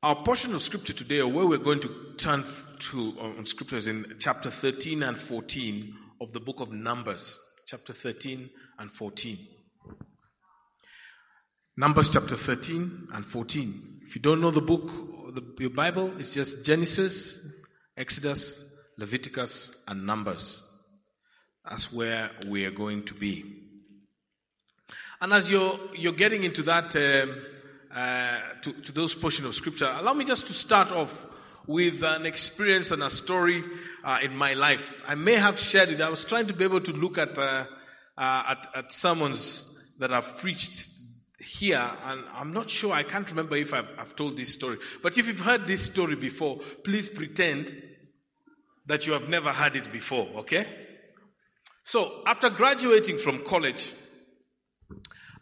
Our portion of scripture today, or where we're going to turn to on scriptures in chapter 13 and 14 of the book of Numbers, chapter 13 and 14. Numbers chapter 13 and 14. If you don't know the book, the, your Bible, it's just Genesis, Exodus, Leviticus, and Numbers. That's where we are going to be. And as you're, you're getting into that, um, uh, to, to those portions of scripture, allow me just to start off with an experience and a story uh, in my life. I may have shared it. I was trying to be able to look at, uh, uh at, at sermons that I've preached here, and I'm not sure, I can't remember if I've, I've told this story. But if you've heard this story before, please pretend that you have never heard it before, okay? So, after graduating from college,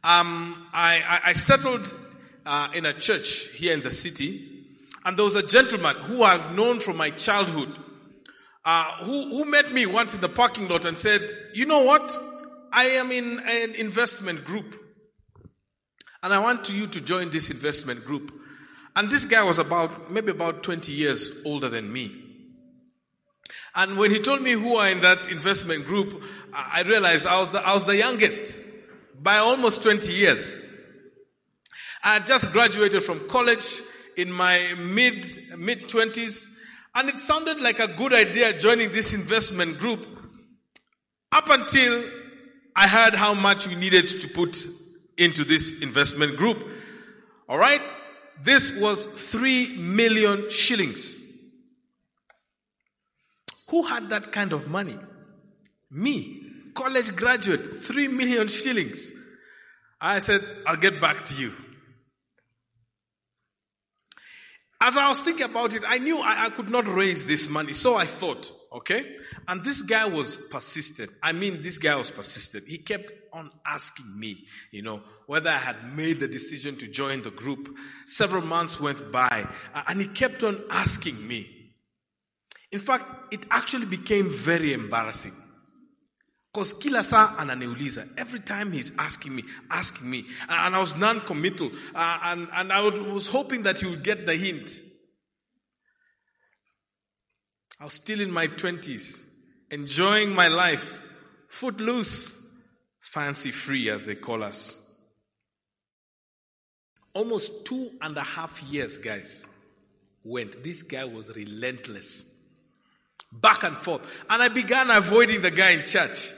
um, I, I, I, settled uh, in a church here in the city, and there was a gentleman who I've known from my childhood uh, who, who met me once in the parking lot and said, You know what? I am in an investment group, and I want you to join this investment group. And this guy was about, maybe about 20 years older than me. And when he told me who are in that investment group, I realized I was the, I was the youngest by almost 20 years. I had just graduated from college in my mid, mid 20s, and it sounded like a good idea joining this investment group up until I heard how much we needed to put into this investment group. All right? This was 3 million shillings. Who had that kind of money? Me, college graduate, 3 million shillings. I said, I'll get back to you. As I was thinking about it, I knew I, I, could not raise this money. So I thought, okay? And this guy was persistent. I mean, this guy was persistent. He kept on asking me, you know, whether I had made the decision to join the group. Several months went by, and he kept on asking me. In fact, it actually became very embarrassing. Because kila saa ananiuliza. Every time he's asking me, asking me. And I was non-committal. And, and I was hoping that he would get the hint. I was still in my twenties, enjoying my life, footloose, fancy free as they call us. Almost two and a half years, guys, went. This guy was relentless. Back and forth. And I began avoiding the guy in church.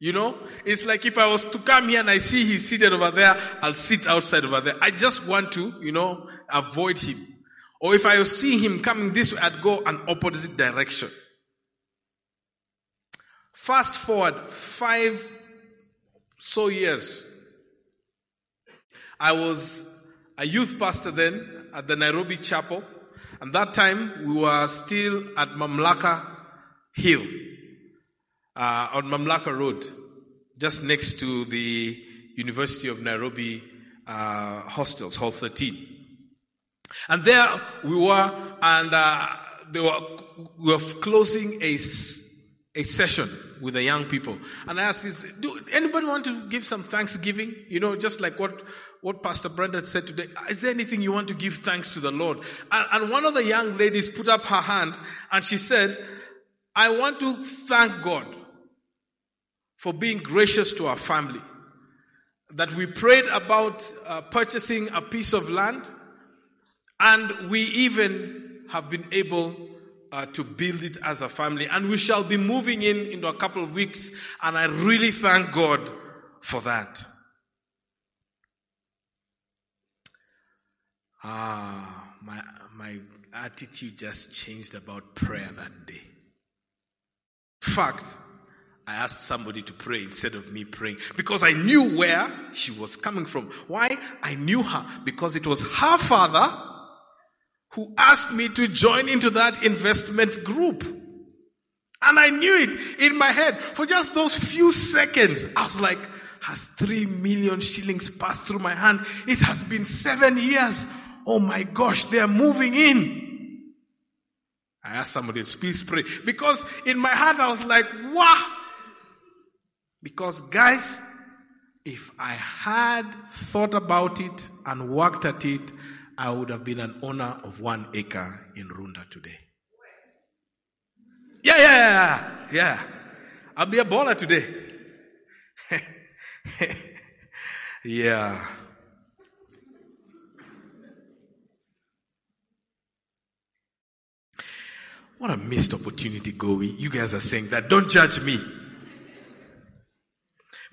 You know, it's like if I was to come here and I see he's seated over there, I'll sit outside over there. I just want to, you know, avoid him. Or if I see him coming this way, I'd go an opposite direction. Fast forward five so years. I was a youth pastor then at the Nairobi chapel. And that time we were still at Mamlaka Hill uh, on Mamlaka Road, just next to the University of Nairobi uh, hostels, Hall 13. And there we were, and uh, they were, we were closing a, a session with the young people. And I asked, this, do anybody want to give some thanksgiving? You know, just like what, what Pastor Brenda said today. Is there anything you want to give thanks to the Lord? And, and one of the young ladies put up her hand and she said, I want to thank God for being gracious to our family. That we prayed about uh, purchasing a piece of land, and we even have been able uh, to build it as a family. And we shall be moving in into a couple of weeks, and I really thank God for that. Ah, my, my attitude just changed about prayer that day. Fact, I asked somebody to pray instead of me praying because I knew where she was coming from. Why? I knew her because it was her father who asked me to join into that investment group. And I knew it in my head for just those few seconds. I was like, has three million shillings passed through my hand? It has been seven years. Oh my gosh, they are moving in. I asked somebody to please pray because in my heart I was like, wow. Because, guys, if I had thought about it and worked at it, I would have been an owner of one acre in Runda today. Yeah, yeah, yeah, yeah. I'll be a baller today. yeah. What a missed opportunity, Goey. You guys are saying that. Don't judge me.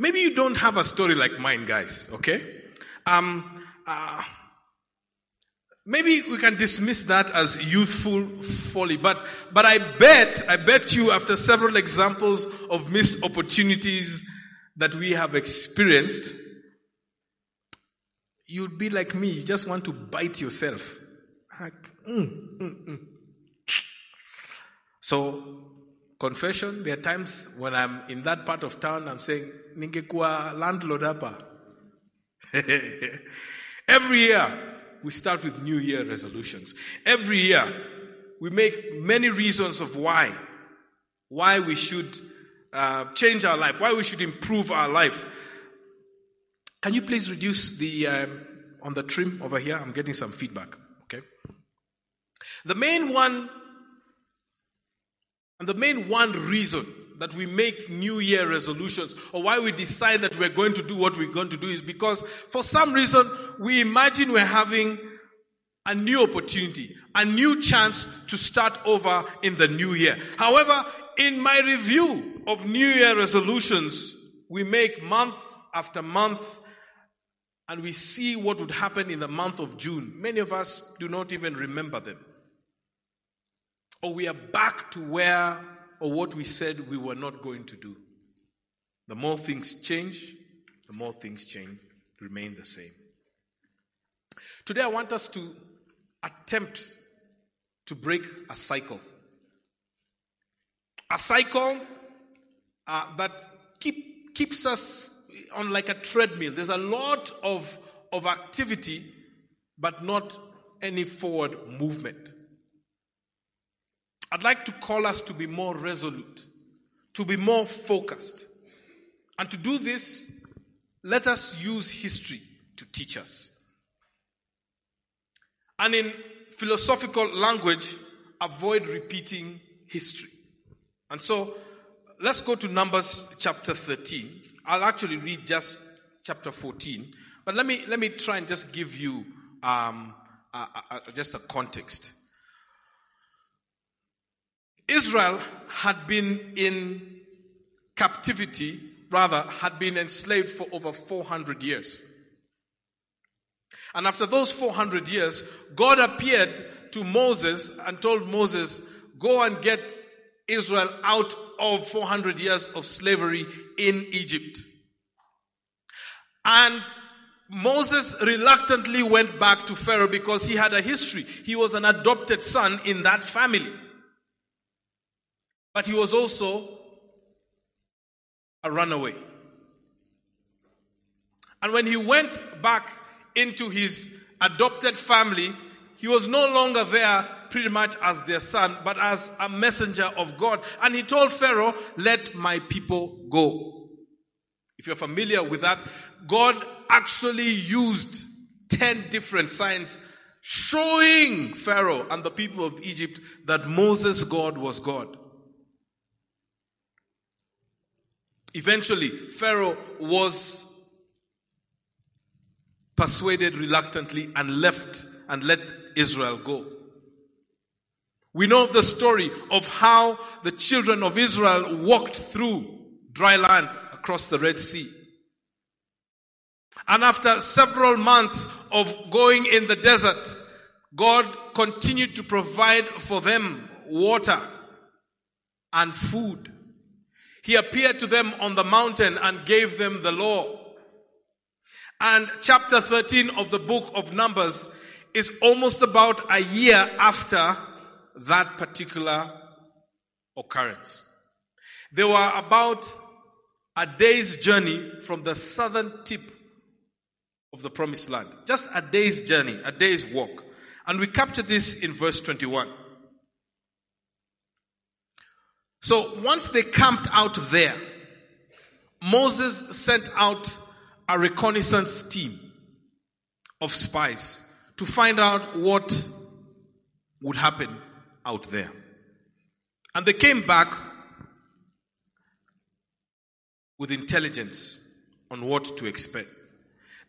Maybe you don't have a story like mine, guys, okay? Um, uh, maybe we can dismiss that as youthful folly, but, but I bet, I bet you after several examples of missed opportunities that we have experienced, you'd be like me. You just want to bite yourself. Like, mm, mm, mm. So, confession, there are times when I'm in that part of town, I'm saying, ningekuwa landlord hapa. Every year, we start with New Year resolutions. Every year, we make many reasons of why. Why we should uh, change our life, why we should improve our life. Can you please reduce the, um, on the trim over here? I'm getting some feedback. Okay. The main one and the main one reason that we make New Year resolutions or why we decide that we're going to do what we're going to do is because for some reason we imagine we're having a new opportunity, a new chance to start over in the new year. However, in my review of New Year resolutions, we make month after month and we see what would happen in the month of June. Many of us do not even remember them or we are back to where or what we said we were not going to do. The more things change, the more things change, remain the same. Today, I want us to attempt to break a cycle. A cycle uh, that keep, keeps us on like a treadmill. There's a lot of, of activity, but not any forward movement. I'd like to call us to be more resolute, to be more focused. And to do this, let us use history to teach us. And in philosophical language, avoid repeating history. And so, let's go to Numbers chapter 13. I'll actually read just chapter 14. But let me, let me try and just give you um, a, a, just a context. Israel had been in captivity, rather, had been enslaved for over 400 years. And after those 400 years, God appeared to Moses and told Moses, Go and get Israel out of 400 years of slavery in Egypt. And Moses reluctantly went back to Pharaoh because he had a history. He was an adopted son in that family. But he was also a runaway. And when he went back into his adopted family, he was no longer there pretty much as their son, but as a messenger of God. And he told Pharaoh, let my people go. If you're familiar with that, God actually used 10 different signs showing Pharaoh and the people of Egypt that Moses' God was God. Eventually, Pharaoh was persuaded reluctantly and left and let Israel go. We know of the story of how the children of Israel walked through dry land across the Red Sea. And after several months of going in the desert, God continued to provide for them water and food. He appeared to them on the mountain and gave them the law. And chapter 13 of the book of Numbers is almost about a year after that particular occurrence. They were about a day's journey from the southern tip of the promised land. Just a day's journey, a day's walk. And we capture this in verse 21. So once they camped out there, Moses sent out a reconnaissance team of spies to find out what would happen out there. And they came back with intelligence on what to expect.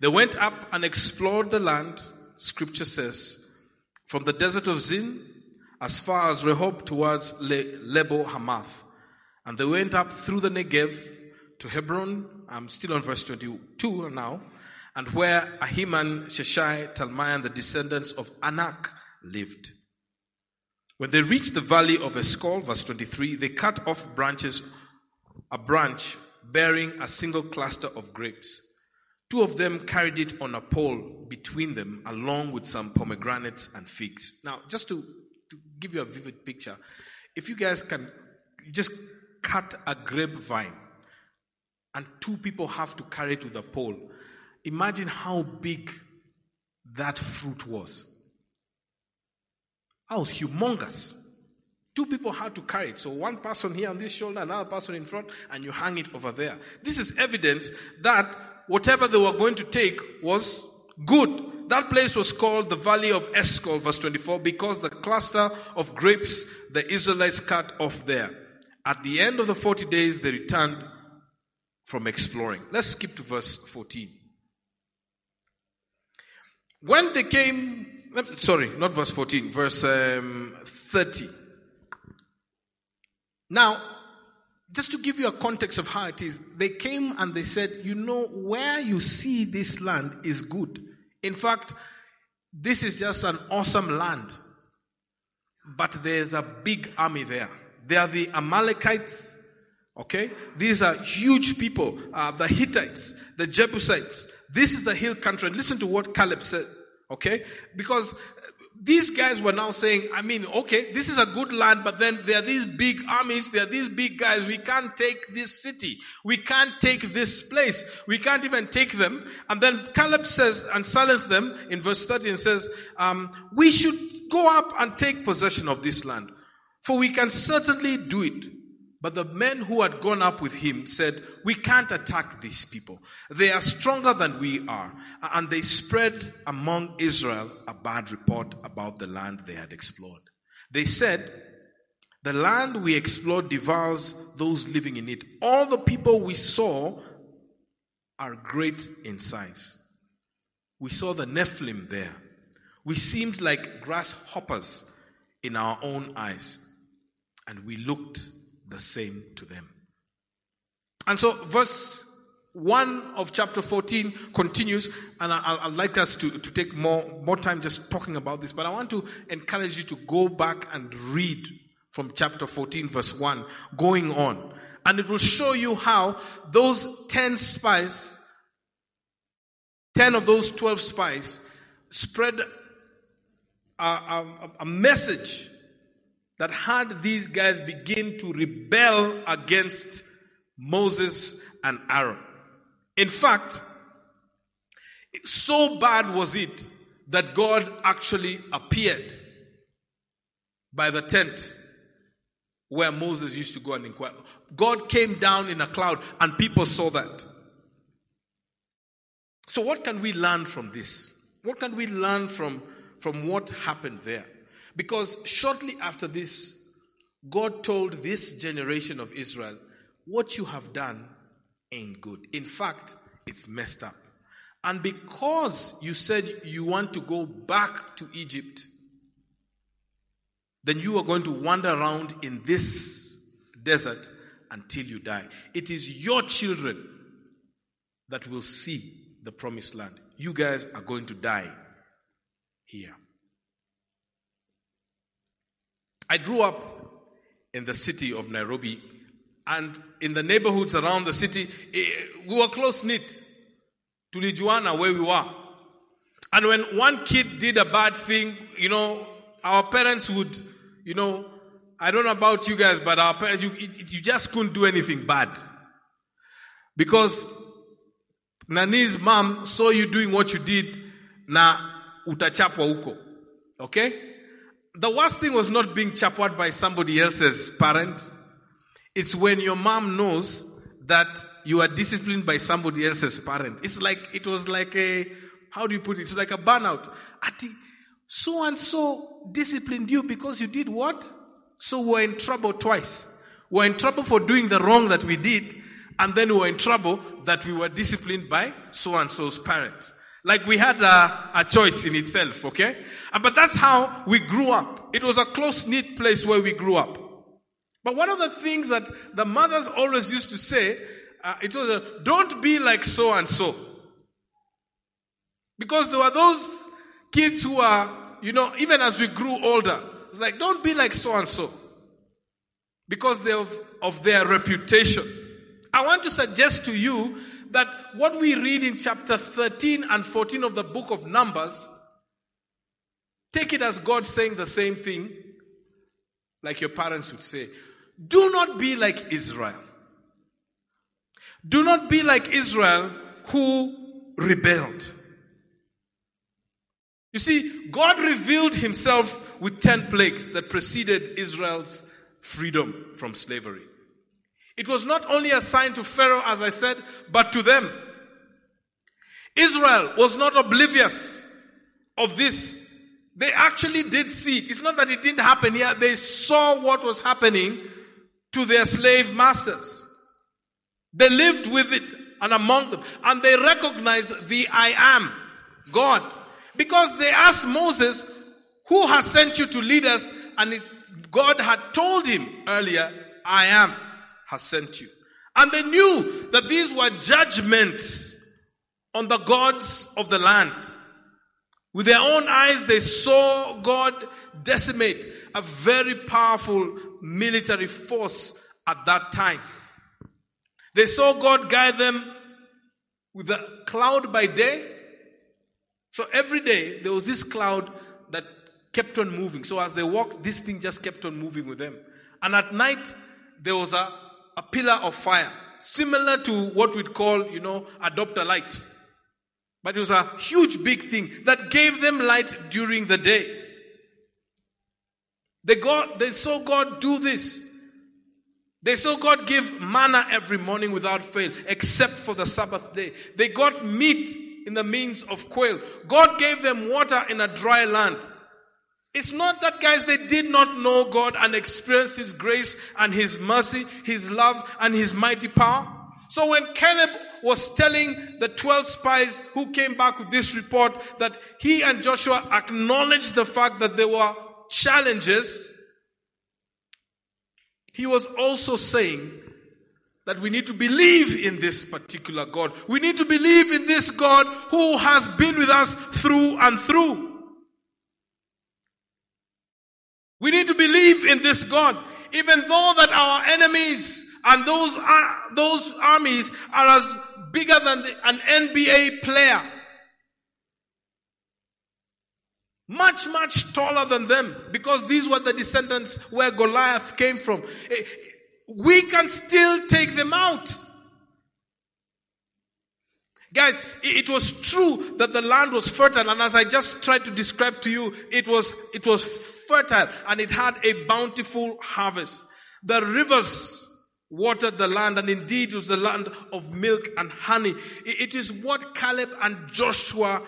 They went up and explored the land, scripture says, from the desert of Zin as far as Rehob towards Le- Lebo Hamath. And they went up through the Negev to Hebron. I'm still on verse 22 now. And where Ahiman, Sheshai, Talmai, and the descendants of Anak lived. When they reached the valley of Eshcol, verse 23, they cut off branches, a branch bearing a single cluster of grapes. Two of them carried it on a pole between them, along with some pomegranates and figs. Now, just to give you a vivid picture, if you guys can just cut a grapevine and two people have to carry it with a pole, imagine how big that fruit was. That was humongous. Two people had to carry it. So one person here on this shoulder, another person in front, and you hang it over there. This is evidence that whatever they were going to take was good. That place was called the Valley of Eshcol, verse 24, because the cluster of grapes the Israelites cut off there. At the end of the 40 days, they returned from exploring. Let's skip to verse 14. When they came, sorry, not verse 14, verse um, 30. Now, just to give you a context of how it is, they came and they said, you know, where you see this land is good. In fact, this is just an awesome land. But there's a big army there. They are the Amalekites. Okay? These are huge people. Uh, the Hittites, the Jebusites. This is the hill country. And listen to what Caleb said. Okay? Because these guys were now saying, I mean, okay, this is a good land, but then there are these big armies, there are these big guys. We can't take this city. We can't take this place. We can't even take them. And then Caleb says and silences them in verse 30 and says, um, we should go up and take possession of this land. For we can certainly do it. But the men who had gone up with him said, We can't attack these people. They are stronger than we are. And they spread among Israel a bad report about the land they had explored. They said, The land we explored devours those living in it. All the people we saw are great in size. We saw the Nephilim there. We seemed like grasshoppers in our own eyes. And we looked the same to them. And so, verse 1 of chapter 14 continues, and I, would like us to, to take more, more time just talking about this, but I want to encourage you to go back and read from chapter 14, verse 1, going on. And it will show you how those 10 spies, 10 of those 12 spies, spread a, a, a message that had these guys begin to rebel against Moses and Aaron. In fact, so bad was it that God actually appeared by the tent where Moses used to go and inquire. God came down in a cloud and people saw that. So what can we learn from this? What can we learn from, from what happened there? Because shortly after this, God told this generation of Israel, What you have done ain't good. In fact, it's messed up. And because you said you want to go back to Egypt, then you are going to wander around in this desert until you die. It is your children that will see the promised land. You guys are going to die here. I grew up in the city of Nairobi, and in the neighborhoods around the city, eh, we were close knit. Tulijuana where we were. And when one kid did a bad thing, you know, our parents would, you know, I don't know about you guys, but our parents, you, you just couldn't do anything bad. Because Nani's mom saw you doing what you did, na utachapwa huko. Okay? The worst thing was not being chappered by somebody else's parent. It's when your mom knows that you are disciplined by somebody else's parent. It's like, it was like a how do you put it? It's like a burnout. Ati, so and so disciplined you because you did what? So we're in trouble twice. We're in trouble for doing the wrong that we did, and then we're in trouble that we were disciplined by so and so's parents. Like we had a, a choice in itself, okay? But that's how we grew up. It was a close knit place where we grew up. But one of the things that the mothers always used to say, uh, it was, a, don't be like so and so. Because there were those kids who are, you know, even as we grew older, it's like, don't be like so and so. Because of, of their reputation. I want to suggest to you that what we read in chapter 13 and 14 of the book of Numbers, take it as God saying the same thing, like your parents would say. Do not be like Israel. Do not be like Israel who rebelled. You see, God revealed himself with 10 plagues that preceded Israel's freedom from slavery. It was not only a sign to Pharaoh, as I said, but to them. Israel was not oblivious of this. They actually did see it. It's not that it didn't happen here. They saw what was happening to their slave masters. They lived with it and among them. And they recognized the I am, God. Because they asked Moses, who has sent you to lead us? And God had told him earlier, I am has sent you. And they knew that these were judgments on the gods of the land. With their own eyes, they saw God decimate a very powerful military force at that time. They saw God guide them with a cloud by day. So every day there was this cloud that kept on moving. So as they walked, this thing just kept on moving with them. And at night, there was a, a pillar of fire, similar to what we'd call, you know, adopter light. But it was a huge big thing that gave them light during the day. They got, they saw God do this. They saw God give manna every morning without fail, except for the Sabbath day. They got meat in the means of quail. God gave them water in a dry land. It's not that, guys, they did not know God and experience His grace and His mercy, His love and His mighty power. So when Caleb was telling the 12 spies who came back with this report that he and Joshua acknowledged the fact that there were challenges, he was also saying that we need to believe in this particular God. We need to believe in this God who has been with us through and through. We need to believe in this God, even though that our enemies and those, uh, those armies are as bigger than the, an NBA player. Much, much taller than them because these were the descendants where Goliath came from. Eh, we can still take them out. Guys, it was true that the land was fertile, and as I just tried to describe to you, it was, it was fertile and it had a bountiful harvest. The rivers watered the land, and indeed it was a land of milk and honey. It is what Caleb and Joshua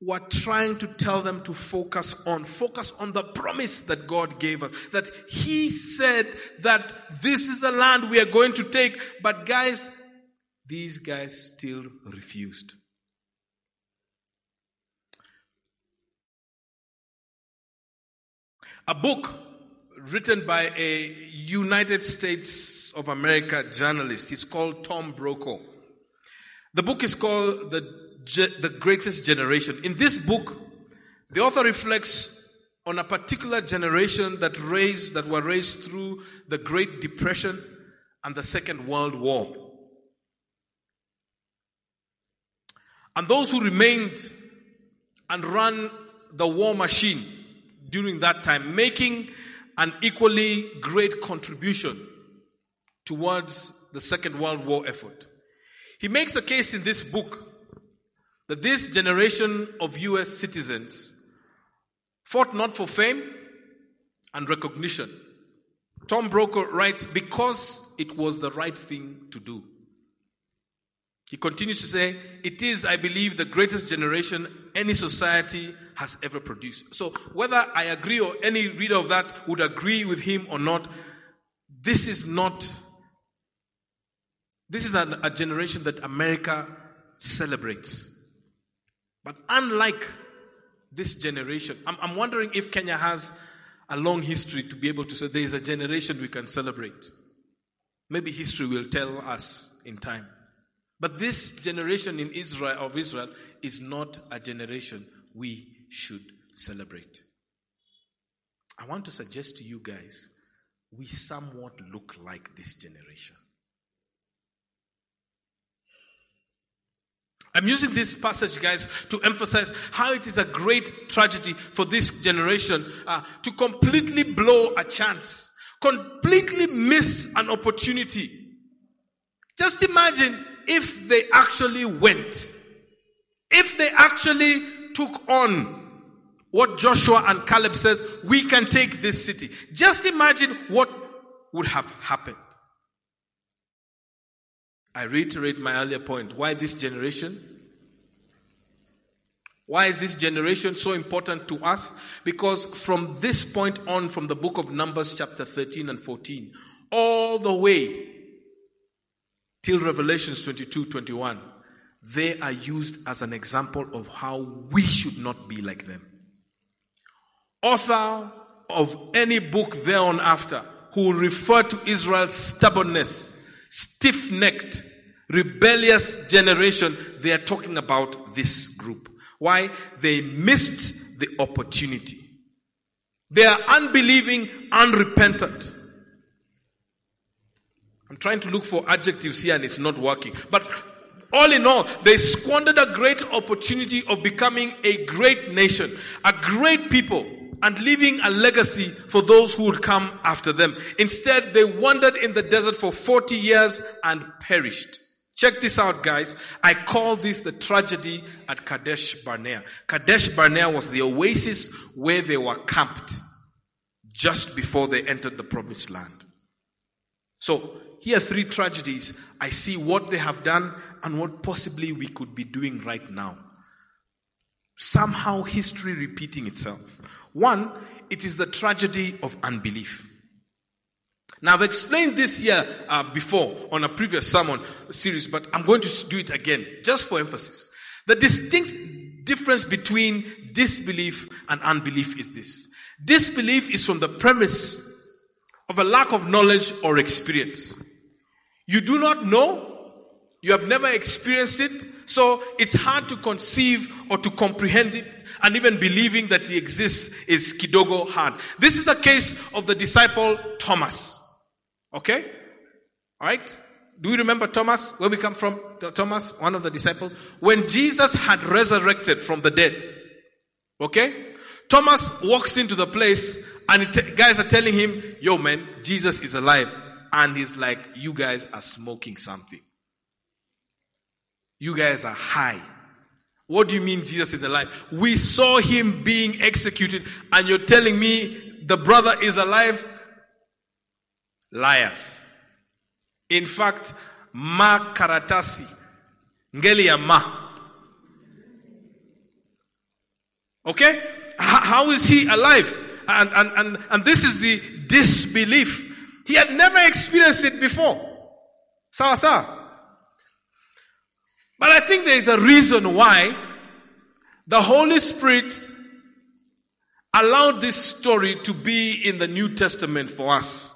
were trying to tell them to focus on. Focus on the promise that God gave us. That He said that this is the land we are going to take. But guys, these guys still refused. A book written by a United States of America journalist. It's called Tom Brokaw. The book is called The, the Greatest Generation. In this book, the author reflects on a particular generation that raised, that were raised through the Great Depression and the Second World War. And those who remained and ran the war machine during that time, making an equally great contribution towards the Second World War effort. He makes a case in this book that this generation of US citizens fought not for fame and recognition. Tom Brokaw writes, because it was the right thing to do. He continues to say, It is, I believe, the greatest generation any society has ever produced. So, whether I agree or any reader of that would agree with him or not, this is not, this is a, a generation that America celebrates. But unlike this generation, I'm, I'm wondering if Kenya has a long history to be able to say there is a generation we can celebrate. Maybe history will tell us in time. But this generation in Israel of Israel is not a generation we should celebrate. I want to suggest to you guys, we somewhat look like this generation. I'm using this passage, guys, to emphasize how it is a great tragedy for this generation uh, to completely blow a chance, completely miss an opportunity. Just imagine if they actually went, if they actually took on what Joshua and Caleb said, we can take this city. Just imagine what would have happened. I reiterate my earlier point. Why this generation? Why is this generation so important to us? Because from this point on, from the book of Numbers, chapter 13 and 14, all the way till Revelations 22 21, they are used as an example of how we should not be like them. Author of any book thereon after who refer to Israel's stubbornness, stiff necked, rebellious generation, they are talking about this group. Why? They missed the opportunity. They are unbelieving, unrepentant. I'm trying to look for adjectives here and it's not working. But all in all, they squandered a great opportunity of becoming a great nation, a great people, and leaving a legacy for those who would come after them. Instead, they wandered in the desert for 40 years and perished. Check this out, guys. I call this the tragedy at Kadesh Barnea. Kadesh Barnea was the oasis where they were camped just before they entered the promised land. So, here are three tragedies. I see what they have done and what possibly we could be doing right now. Somehow history repeating itself. One, it is the tragedy of unbelief. Now, I've explained this here uh, before on a previous sermon series, but I'm going to do it again just for emphasis. The distinct difference between disbelief and unbelief is this disbelief is from the premise of a lack of knowledge or experience. You do not know, you have never experienced it, so it's hard to conceive or to comprehend it and even believing that it exists is kidogo hard. This is the case of the disciple Thomas. Okay? Alright? Do you remember Thomas? Where we come from? Thomas, one of the disciples. When Jesus had resurrected from the dead. Okay? Thomas walks into the place and guys are telling him, yo man, Jesus is alive. And he's like, you guys are smoking something. You guys are high. What do you mean Jesus is alive? We saw him being executed and you're telling me the brother is alive? liars. In fact, ma karatasi, ngeli ya ma. Okay? How is he alive? And, and, and, and this is the disbelief. He had never experienced it before. Sawa sawa. But I think there is a reason why the Holy Spirit allowed this story to be in the New Testament for us.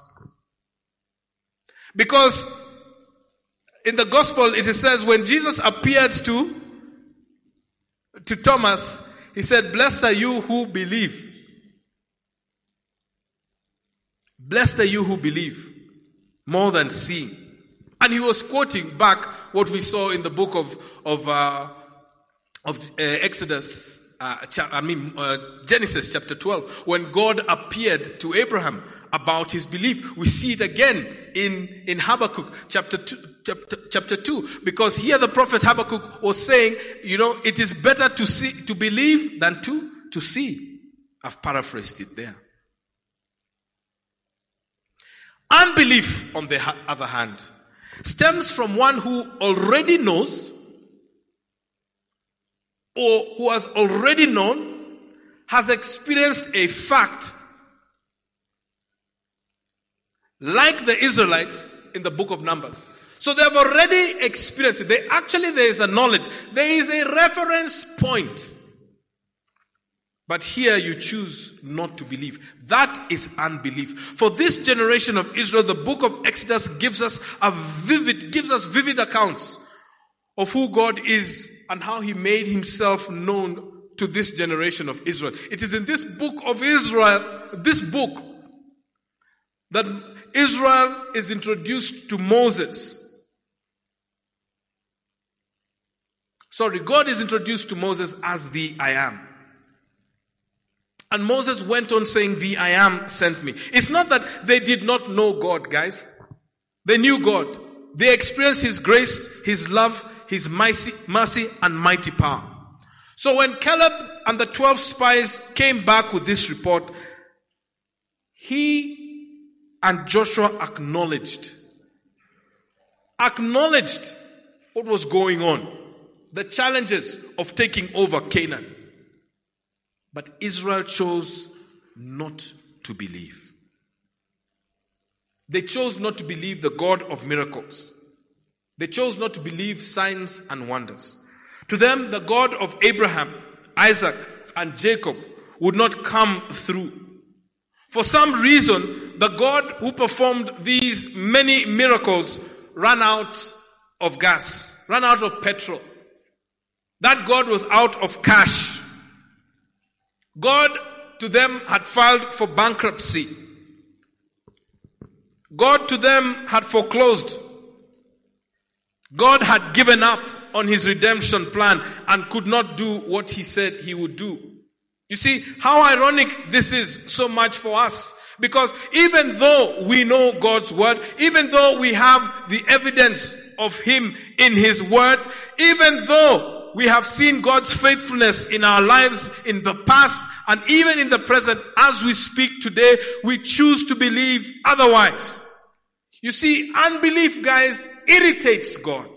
Because in the gospel it says when Jesus appeared to to Thomas, he said, Blessed are you who believe. Blessed are you who believe more than see. And he was quoting back what we saw in the book of, of, uh, of uh, Exodus, uh, I mean, uh, Genesis chapter 12, when God appeared to Abraham about his belief. We see it again in, in Habakkuk chapter two, chapter, chapter 2 because here the prophet Habakkuk was saying, you know, it is better to see, to believe than to, to see. I've paraphrased it there. Unbelief, on the other hand, stems from one who already knows or who has already known, has experienced a fact, like the Israelites in the book of Numbers. So they have already experienced it. They actually, there is a knowledge. There is a reference point. But here you choose not to believe. That is unbelief. For this generation of Israel, the book of Exodus gives us a vivid, gives us vivid accounts of who God is and how he made himself known to this generation of Israel. It is in this book of Israel, this book, that Israel is introduced to Moses Sorry, God is introduced to Moses as the I am. And Moses went on saying, The I am sent me. It's not that they did not know God, guys. They knew God. They experienced His grace, His love, His mercy, mercy and mighty power. So when Caleb and the 12 spies came back with this report, he and Joshua acknowledged, acknowledged what was going on the challenges of taking over Canaan. But Israel chose not to believe. They chose not to believe the God of miracles. They chose not to believe signs and wonders. To them, the God of Abraham, Isaac, and Jacob would not come through. For some reason, the God who performed these many miracles ran out of gas, ran out of petrol. That God was out of cash. God to them had filed for bankruptcy. God to them had foreclosed. God had given up on his redemption plan and could not do what he said he would do. You see how ironic this is so much for us. Because even though we know God's word, even though we have the evidence of him in his word, even though we have seen God's faithfulness in our lives in the past and even in the present as we speak today, we choose to believe otherwise. You see, unbelief, guys, irritates God.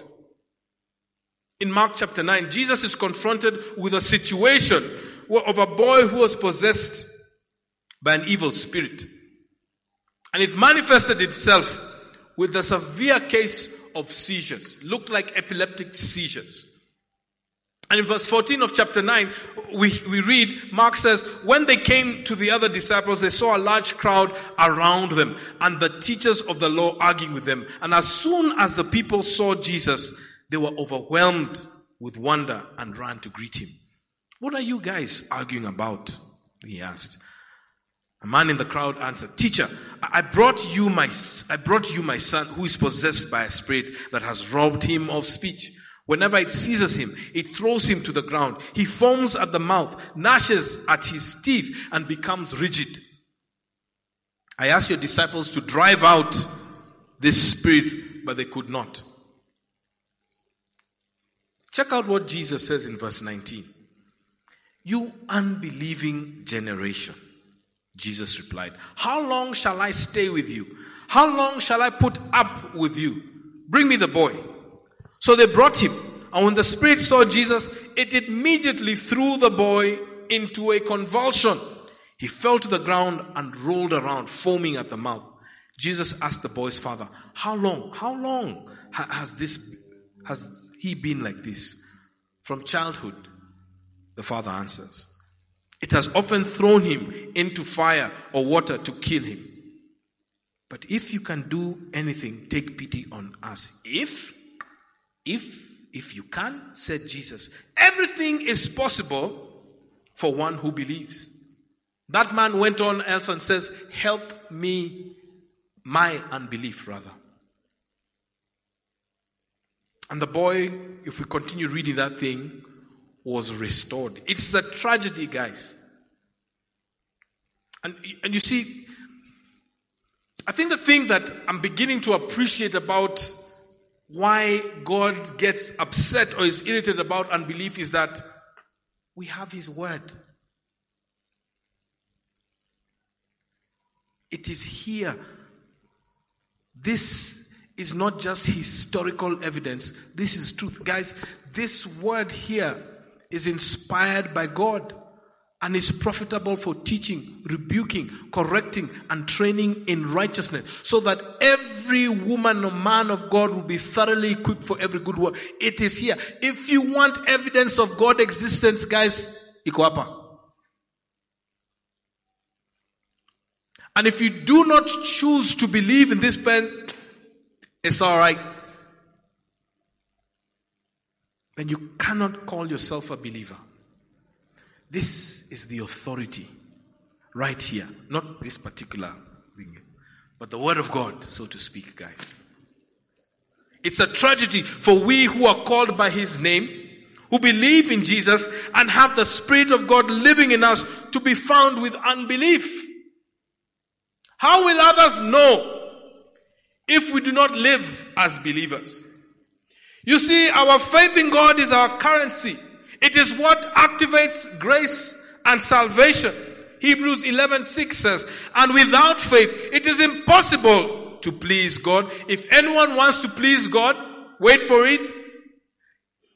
In Mark chapter 9, Jesus is confronted with a situation of a boy who was possessed by an evil spirit. And it manifested itself with a severe case of seizures, looked like epileptic seizures. And in verse 14 of chapter 9, we, we read, Mark says, when they came to the other disciples, they saw a large crowd around them and the teachers of the law arguing with them. And as soon as the people saw Jesus, they were overwhelmed with wonder and ran to greet him. What are you guys arguing about? He asked. A man in the crowd answered, Teacher, I brought you my, I brought you my son who is possessed by a spirit that has robbed him of speech. Whenever it seizes him, it throws him to the ground. He foams at the mouth, gnashes at his teeth, and becomes rigid. I asked your disciples to drive out this spirit, but they could not. Check out what Jesus says in verse 19. You unbelieving generation. Jesus replied, How long shall I stay with you? How long shall I put up with you? Bring me the boy. So they brought him. And when the spirit saw Jesus, it immediately threw the boy into a convulsion. He fell to the ground and rolled around, foaming at the mouth. Jesus asked the boy's father, How long, how long has this, has he been like this? From childhood, the father answers. It has often thrown him into fire or water to kill him. But if you can do anything, take pity on us. If if, if you can, said Jesus, everything is possible for one who believes. That man went on else and says, help me, my unbelief rather. And the boy, if we continue reading that thing, was restored. It's a tragedy, guys. And, and you see, I think the thing that I'm beginning to appreciate about why God gets upset or is irritated about unbelief is that we have His Word. It is here. This is not just historical evidence. This is truth. Guys, this word here is inspired by God and is profitable for teaching, rebuking, correcting, and training in righteousness, so that every woman or man of God will be thoroughly equipped for every good work. It is here. If you want evidence of God's existence, guys, iko. And if you do not choose to believe in this pen, it's all right. Then you cannot call yourself a believer. This is the authority right here. Not this particular thing, but the Word of God, so to speak, guys. It's a tragedy for we who are called by His name, who believe in Jesus and have the Spirit of God living in us to be found with unbelief. How will others know if we do not live as believers? You see, our faith in God is our currency. It is what activates grace and salvation. Hebrews 11:6 says, "And without faith it is impossible to please God. If anyone wants to please God, wait for it.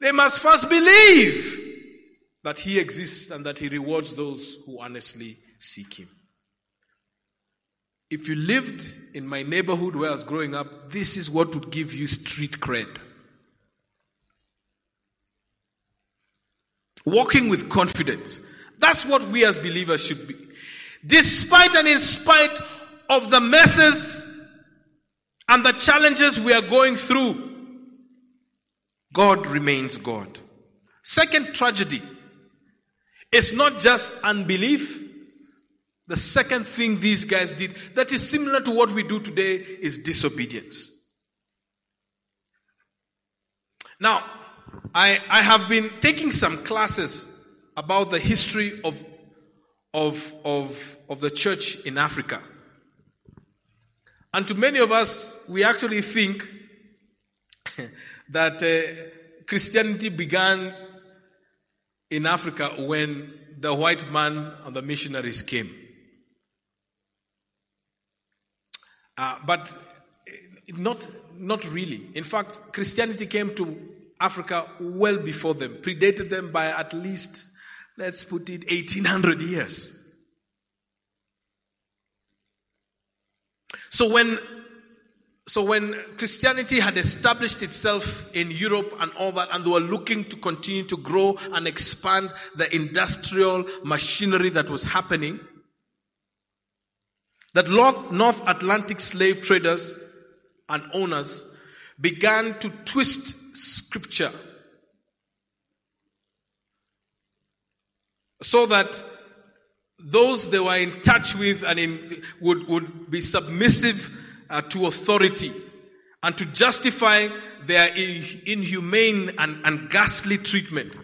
They must first believe that he exists and that he rewards those who honestly seek him." If you lived in my neighborhood where I was growing up, this is what would give you street cred. Walking with confidence. That's what we as believers should be. Despite and in spite of the messes and the challenges we are going through, God remains God. Second tragedy is not just unbelief. The second thing these guys did that is similar to what we do today is disobedience. Now, I, I have been taking some classes about the history of, of, of, of the church in Africa. And to many of us, we actually think that uh, Christianity began in Africa when the white man and the missionaries came. Uh, but not, not really. In fact, Christianity came to Africa well before them, predated them by at least, let's put it, 1800 years. So when so when Christianity had established itself in Europe and all that, and they were looking to continue to grow and expand the industrial machinery that was happening, that North Atlantic slave traders and owners began to twist scripture so that those they were in touch with and in, would, would be submissive uh, to authority and to justify their inhumane and, and ghastly treatment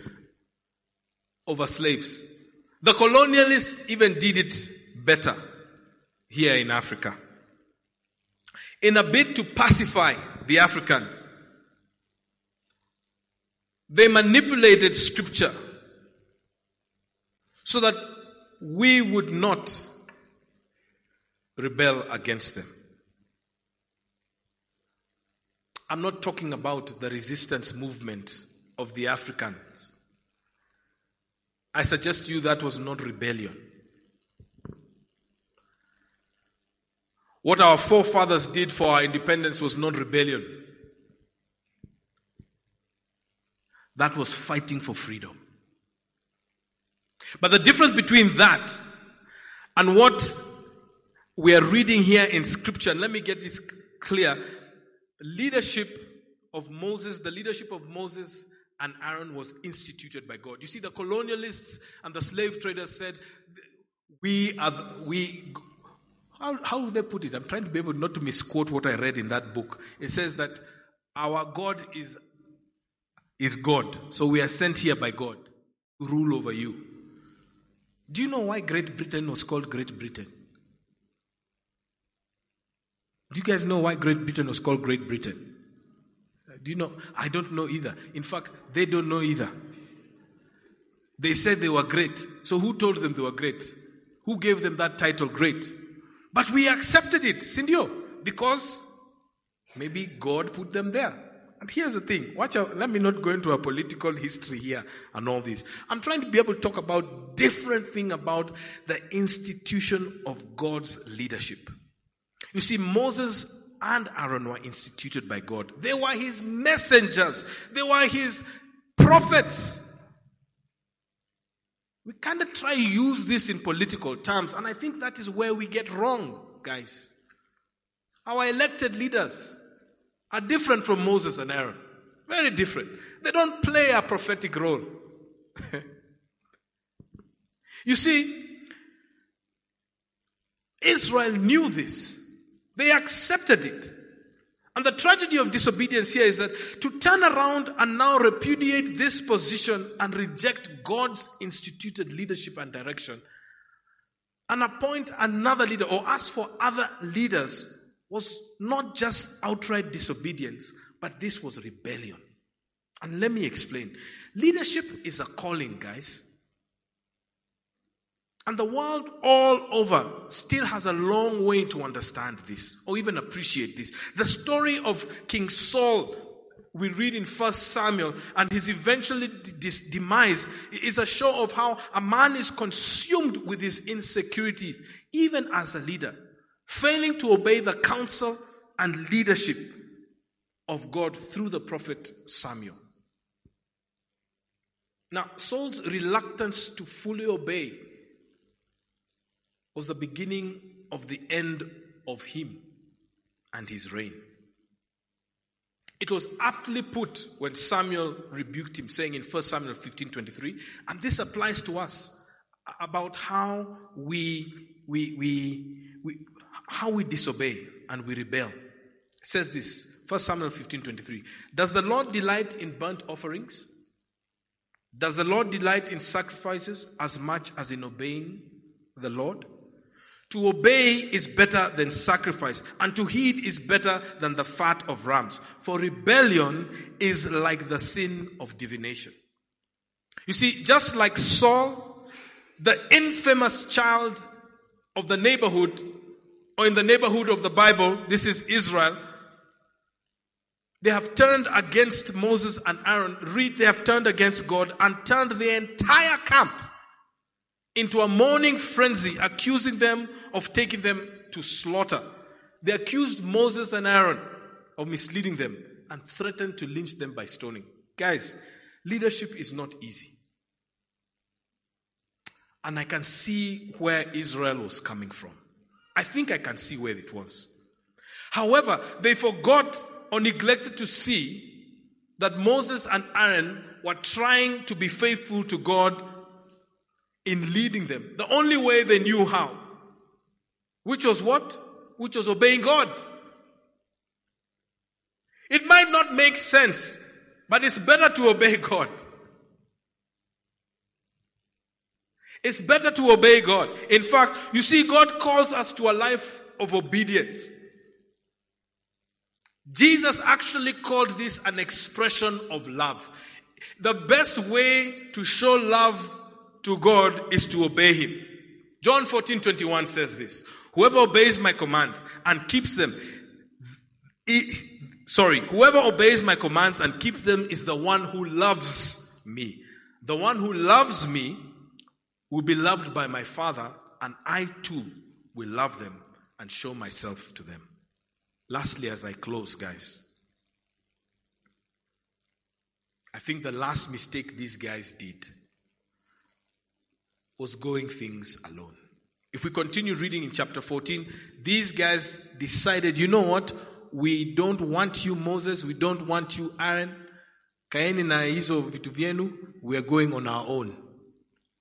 over slaves. The colonialists even did it better here in Africa. In a bid to pacify the African, they manipulated scripture so that we would not rebel against them. I'm not talking about the resistance movement of the Africans. I suggest to you that was not rebellion. What our forefathers did for our independence was not rebellion. That was fighting for freedom. But the difference between that and what we are reading here in scripture, and let me get this clear. Leadership of Moses, the leadership of Moses and Aaron was instituted by God. You see, the colonialists and the slave traders said, we are, the, we, how, how do they put it? I'm trying to be able not to misquote what I read in that book. It says that our God is is God. So we are sent here by God to rule over you. Do you know why Great Britain was called Great Britain? Do you guys know why Great Britain was called Great Britain? Do you know? I don't know either. In fact, they don't know either. They said they were great. So who told them they were great? Who gave them that title, great? But we accepted it, Sindio, because Maybe God put them there. And here's the thing. Watch out. Let me not go into a political history here and all this. I'm trying to be able to talk about different thing about the institution of God's leadership. You see, Moses and Aaron were instituted by God. They were his messengers. They were his prophets. We kind of try use this in political terms, and I think that is where we get wrong, guys. Our elected leaders are different from Moses and Aaron. Very different. They don't play a prophetic role. you see, Israel knew this. They accepted it. And the tragedy of disobedience here is that to turn around and now repudiate this position and reject God's instituted leadership and direction and appoint another leader or ask for other leaders was not just outright disobedience, but this was rebellion. And let me explain. Leadership is a calling, guys. And the world all over still has a long way to understand this or even appreciate this. The story of King Saul we read in First Samuel and his eventual demise is a show of how a man is consumed with his insecurities, even as a leader, failing to obey the counsel and leadership of God through the prophet Samuel. Now, Saul's reluctance to fully obey was the beginning of the end of him and his reign. It was aptly put when Samuel rebuked him, saying in 1 Samuel 15 23, and this applies to us about how we, we, we, we, how we disobey and we rebel. It says this, 1 Samuel 15 23. Does the Lord delight in burnt offerings? Does the Lord delight in sacrifices as much as in obeying the Lord? To obey is better than sacrifice, and to heed is better than the fat of rams. For rebellion is like the sin of divination. You see, just like Saul, the infamous child of the neighborhood, or in the neighborhood of the Bible, this is Israel, they have turned against Moses and Aaron. Read, they have turned against God and turned the entire camp into a mourning frenzy, accusing them of taking them to slaughter. They accused Moses and Aaron of misleading them and threatened to lynch them by stoning. Guys, leadership is not easy. And I can see where Israel was coming from. I think I can see where it was. However, they forgot or neglected to see that Moses and Aaron were trying to be faithful to God in leading them. The only way they knew how. Which was what? Which was obeying God. It might not make sense, but it's better to obey God. It's better to obey God. In fact, you see, God calls us to a life of obedience. Jesus actually called this an expression of love. The best way to show love to God is to obey Him. John 14 21 says this Whoever obeys my commands and keeps them, he, sorry, whoever obeys my commands and keeps them is the one who loves me. The one who loves me will be loved by my Father, and I too will love them and show myself to them. Lastly, as I close, guys, I think the last mistake these guys did was going things alone. If we continue reading in chapter 14, these guys decided, you know what? We don't want you, Moses. We don't want you, Aaron. We are going on our own.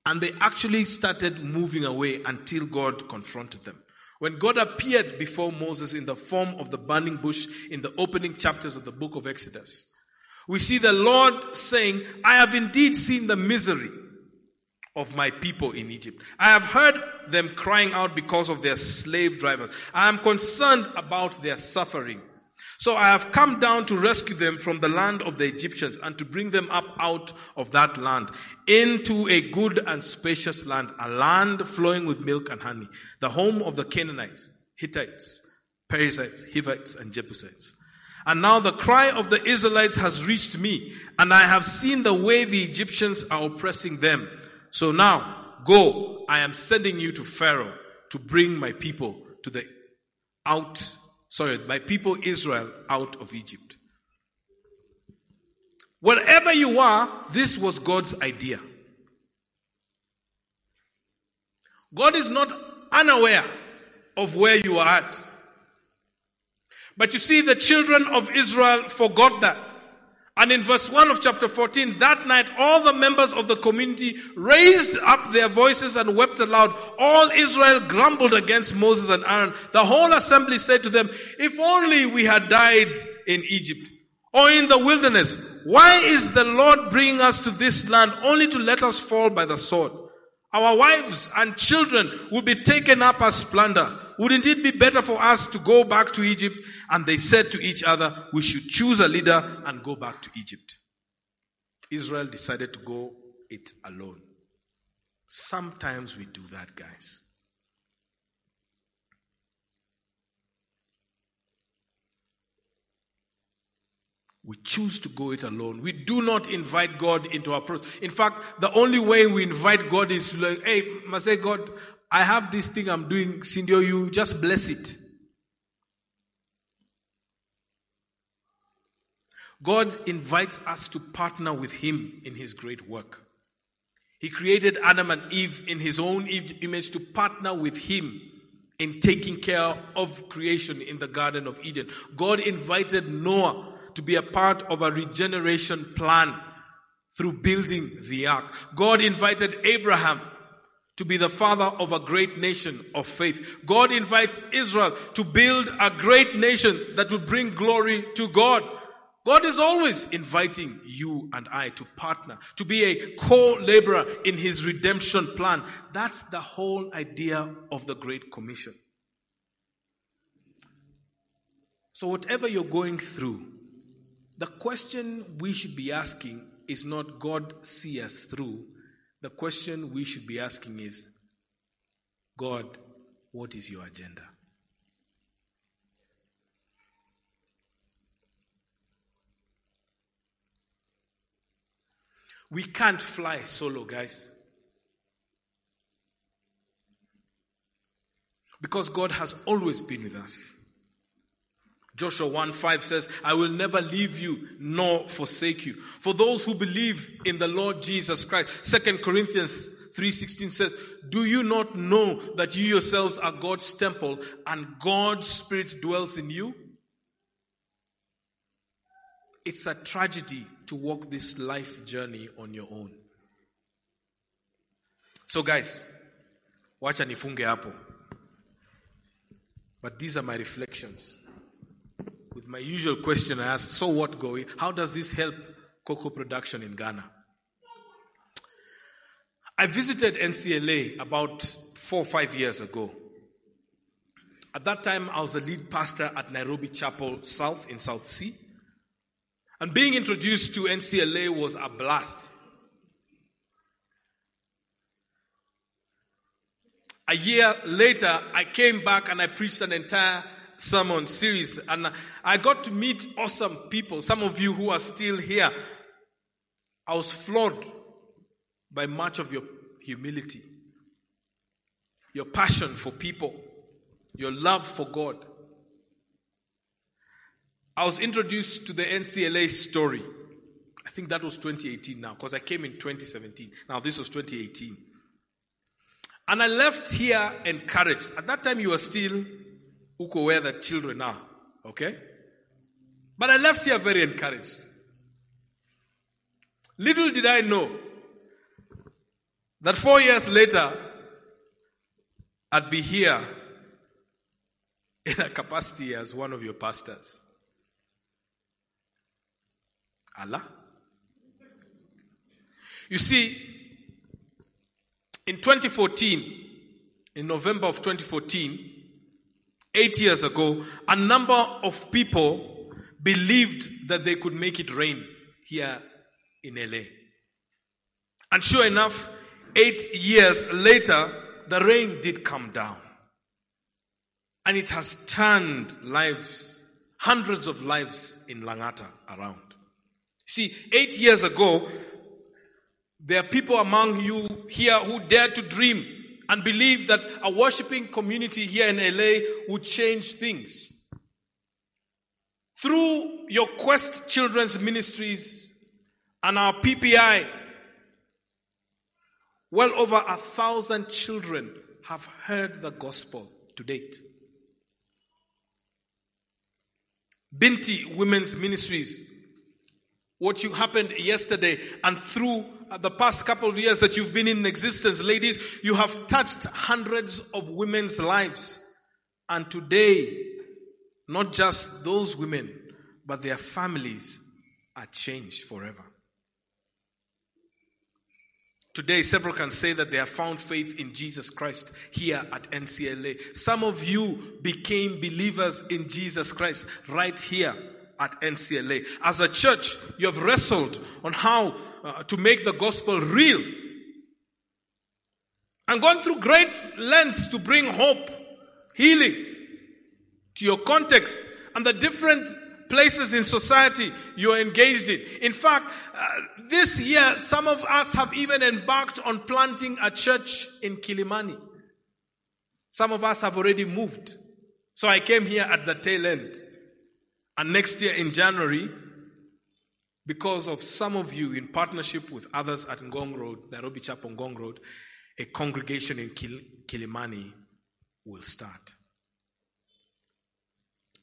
And they actually started moving away until God confronted them. When God appeared before Moses in the form of the burning bush in the opening chapters of the book of Exodus, we see the Lord saying, I have indeed seen the misery of my people in Egypt. I have heard them crying out because of their slave drivers. I am concerned about their suffering. So I have come down to rescue them from the land of the Egyptians and to bring them up out of that land into a good and spacious land, a land flowing with milk and honey, the home of the Canaanites, Hittites, Perizzites, Hivites, and Jebusites. And now the cry of the Israelites has reached me, and I have seen the way the Egyptians are oppressing them. So now, go, I am sending you to Pharaoh to bring my people to the out, sorry, my people Israel out of Egypt. Wherever you are, this was God's idea. God is not unaware of where you are at. But you see, the children of Israel forgot that. And in verse 1 of chapter 14, that night all the members of the community raised up their voices and wept aloud. All Israel grumbled against Moses and Aaron. The whole assembly said to them, if only we had died in Egypt or in the wilderness. Why is the Lord bringing us to this land only to let us fall by the sword? Our wives and children will be taken up as plunder. Wouldn't it be better for us to go back to Egypt? And they said to each other, we should choose a leader and go back to Egypt. Israel decided to go it alone. Sometimes we do that, guys. We choose to go it alone. We do not invite God into our process. In fact, the only way we invite God is like, hey, must say, God, I have this thing I'm doing, Cindy, you just bless it. God invites us to partner with Him in His great work. He created Adam and Eve in His own image to partner with Him in taking care of creation in the Garden of Eden. God invited Noah to be a part of a regeneration plan through building the ark. God invited Abraham to be the father of a great nation of faith. God invites Israel to build a great nation that will bring glory to God. God is always inviting you and I to partner, to be a co-laborer in His redemption plan. That's the whole idea of the Great Commission. So whatever you're going through, the question we should be asking is not God see us through, the question we should be asking is God, what is your agenda? We can't fly solo, guys. Because God has always been with us. Joshua 1 5 says, I will never leave you nor forsake you. For those who believe in the Lord Jesus Christ. 2 Corinthians 3:16 says, "Do you not know that you yourselves are God's temple and God's spirit dwells in you?" It's a tragedy to walk this life journey on your own. So guys, wacha nifunge hapo. But these are my reflections with my usual question I ask, so what, Goey? How does this help cocoa production in Ghana? I visited NCLA about four or five years ago. At that time, I was the lead pastor at Nairobi Chapel South in South C. And being introduced to NCLA was a blast. A year later, I came back and I preached an entire sermon series and I got to meet awesome people. Some of you who are still here. I was floored by much of your humility, your passion for people, your love for God. I was introduced to the NCLA story. I think that was 2018 now, because I came in 2017. Now, this was 2018. And I left here encouraged. At that time, you were still uko where the children are. Okay? But I left here very encouraged. Little did I know that four years later, I'd be here in a capacity as one of your pastors. Allah. You see, in 2014, in November of 2014, eight years ago, a number of people believed that they could make it rain here in LA. And sure enough, eight years later, the rain did come down. And it has turned lives, hundreds of lives in Langata around. See, eight years ago, there are people among you here who dare to dream and believe that a worshiping community here in LA would change things. Through your Quest Children's Ministries and our PPI, well over a thousand children have heard the gospel to date. Binti Women's Ministries, what you happened yesterday and through the past couple of years that you've been in existence, ladies, you have touched hundreds of women's lives. And today, not just those women, but their families are changed forever. Today, several can say that they have found faith in Jesus Christ here at NCLA. Some of you became believers in Jesus Christ right here at NCLA. As a church, you have wrestled on how uh, to make the gospel real and gone through great lengths to bring hope, healing to your context and the different places in society you're engaged in. In fact, uh, this year, some of us have even embarked on planting a church in Kilimani. Some of us have already moved. So I came here at the tail end. And next year in January, because of some of you in partnership with others at Ngong Road, Nairobi Chapel Ngong Road, a congregation in Kil- Kilimani will start.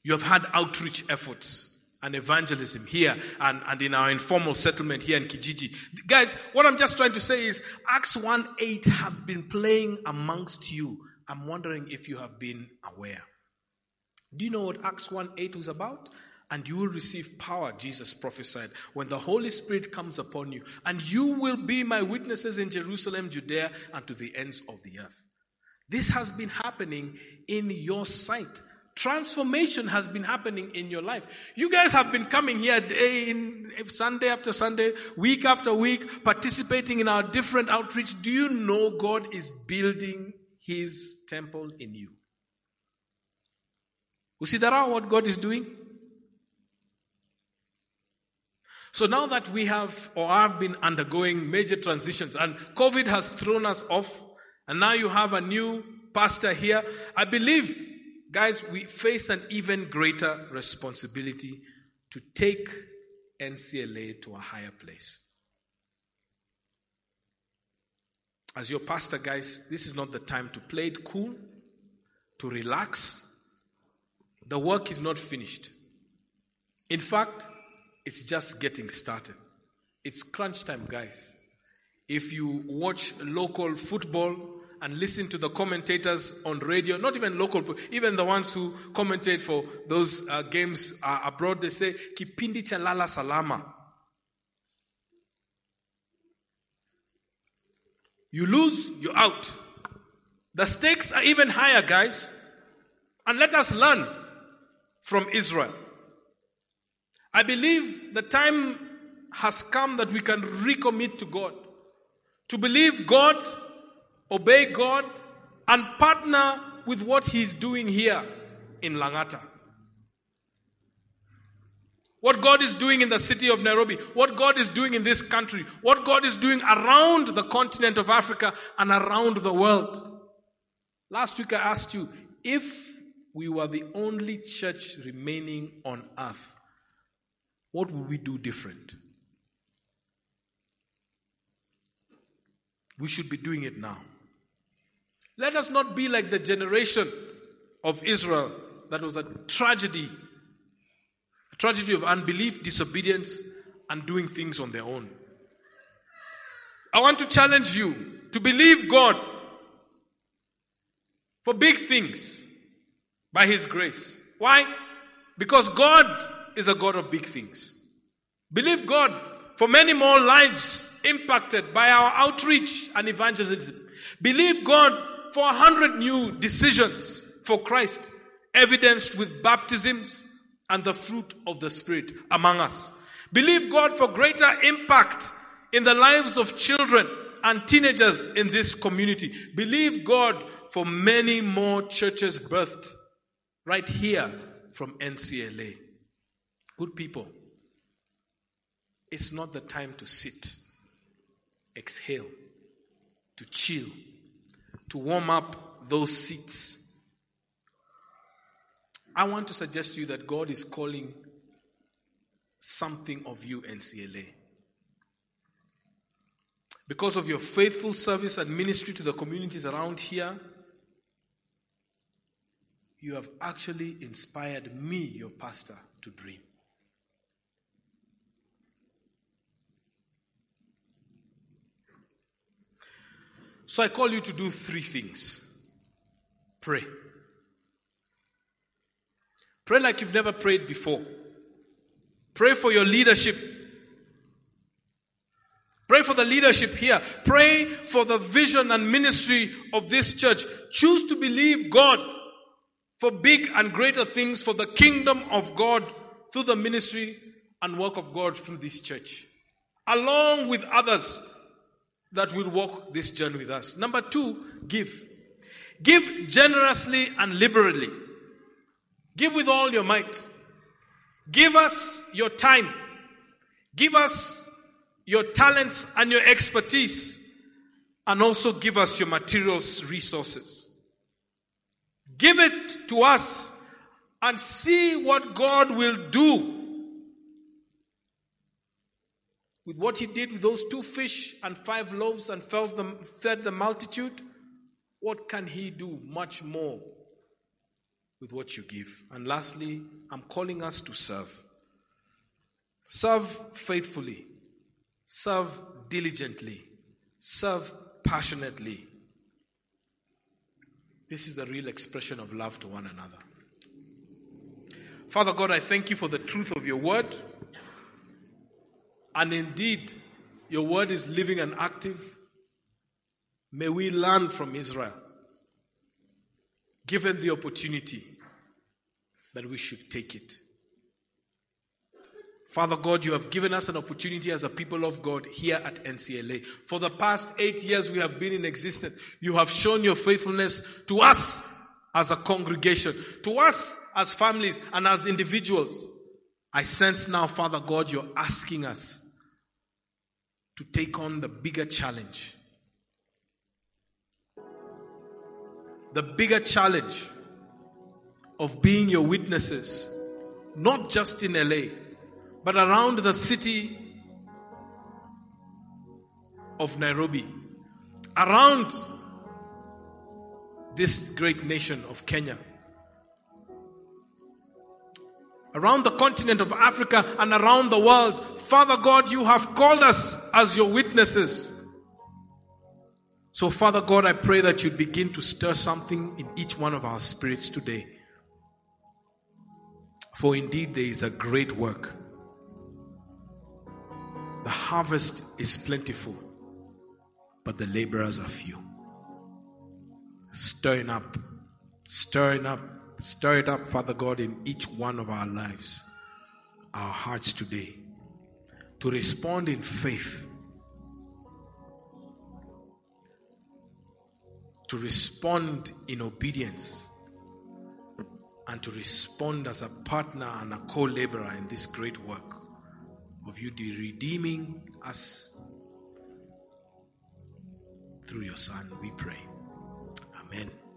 You have had outreach efforts and evangelism here and, and in our informal settlement here in Kijiji. Guys, what I'm just trying to say is Acts 1 8 have been playing amongst you. I'm wondering if you have been aware. Do you know what Acts 1 8 was about? And you will receive power, Jesus prophesied, when the Holy Spirit comes upon you. And you will be my witnesses in Jerusalem, Judea, and to the ends of the earth. This has been happening in your sight. Transformation has been happening in your life. You guys have been coming here day in Sunday after Sunday, week after week, participating in our different outreach. Do you know God is building his temple in you? That what God is doing? So now that we have or have been undergoing major transitions and COVID has thrown us off, and now you have a new pastor here, I believe Guys, we face an even greater responsibility to take NCLA to a higher place. As your pastor, guys, this is not the time to play it cool, to relax. The work is not finished. In fact, it's just getting started. It's crunch time, guys. If you watch local football, and listen to the commentators on radio, not even local, even the ones who commentate for those uh, games uh, abroad, they say, Kipindi chalala salama. You lose, you're out. The stakes are even higher, guys. And let us learn from Israel. I believe the time has come that we can recommit to God. To believe God obey God, and partner with what He's doing here in Langata. What God is doing in the city of Nairobi, what God is doing in this country, what God is doing around the continent of Africa and around the world. Last week I asked you if we were the only church remaining on earth, what would we do different? We should be doing it now. Let us not be like the generation of Israel that was a tragedy, a tragedy of unbelief, disobedience, and doing things on their own. I want to challenge you to believe God for big things by His grace. Why? Because God is a God of big things. Believe God for many more lives impacted by our outreach and evangelism. Believe God for a hundred new decisions for Christ, evidenced with baptisms and the fruit of the Spirit among us. Believe God for greater impact in the lives of children and teenagers in this community. Believe God for many more churches birthed right here from NCLA. Good people, it's not the time to sit, exhale, to chill, to warm up those seats. I want to suggest to you that God is calling something of you, NCLA. Because of your faithful service and ministry to the communities around here, you have actually inspired me, your pastor, to dream. So I call you to do three things pray. Pray like you've never prayed before. Pray for your leadership. Pray for the leadership here. Pray for the vision and ministry of this church. Choose to believe God for big and greater things for the kingdom of God through the ministry and work of God through this church, along with others that will walk this journey with us. Number two, give. Give generously and liberally. Give with all your might. Give us your time. Give us your talents and your expertise. And also give us your materials, resources. Give it to us and see what God will do with what he did with those two fish and five loaves and fed the, fed the multitude. What can he do much more with what you give? And lastly, I'm calling us to serve. Serve faithfully, serve diligently, serve passionately. This is the real expression of love to one another. Father God, I thank you for the truth of your word. And indeed, your word is living and active. May we learn from Israel, given the opportunity that we should take it. Father God, you have given us an opportunity as a people of God here at NCLA. For the past eight years we have been in existence, you have shown your faithfulness to us as a congregation, to us as families and as individuals. I sense now, Father God, you're asking us to take on the bigger challenge. The bigger challenge of being your witnesses, not just in LA, but around the city of Nairobi, around this great nation of Kenya, around the continent of Africa, and around the world. Father God, you have called us as your witnesses. So, Father God, I pray that you begin to stir something in each one of our spirits today. For indeed, there is a great work. The harvest is plentiful, but the laborers are few. Stirring up, stirring up, stir it up, Father God, in each one of our lives, our hearts today, to respond in faith, to respond in obedience, and to respond as a partner and a co laborer in this great work of you the redeeming us through your Son, we pray. Amen.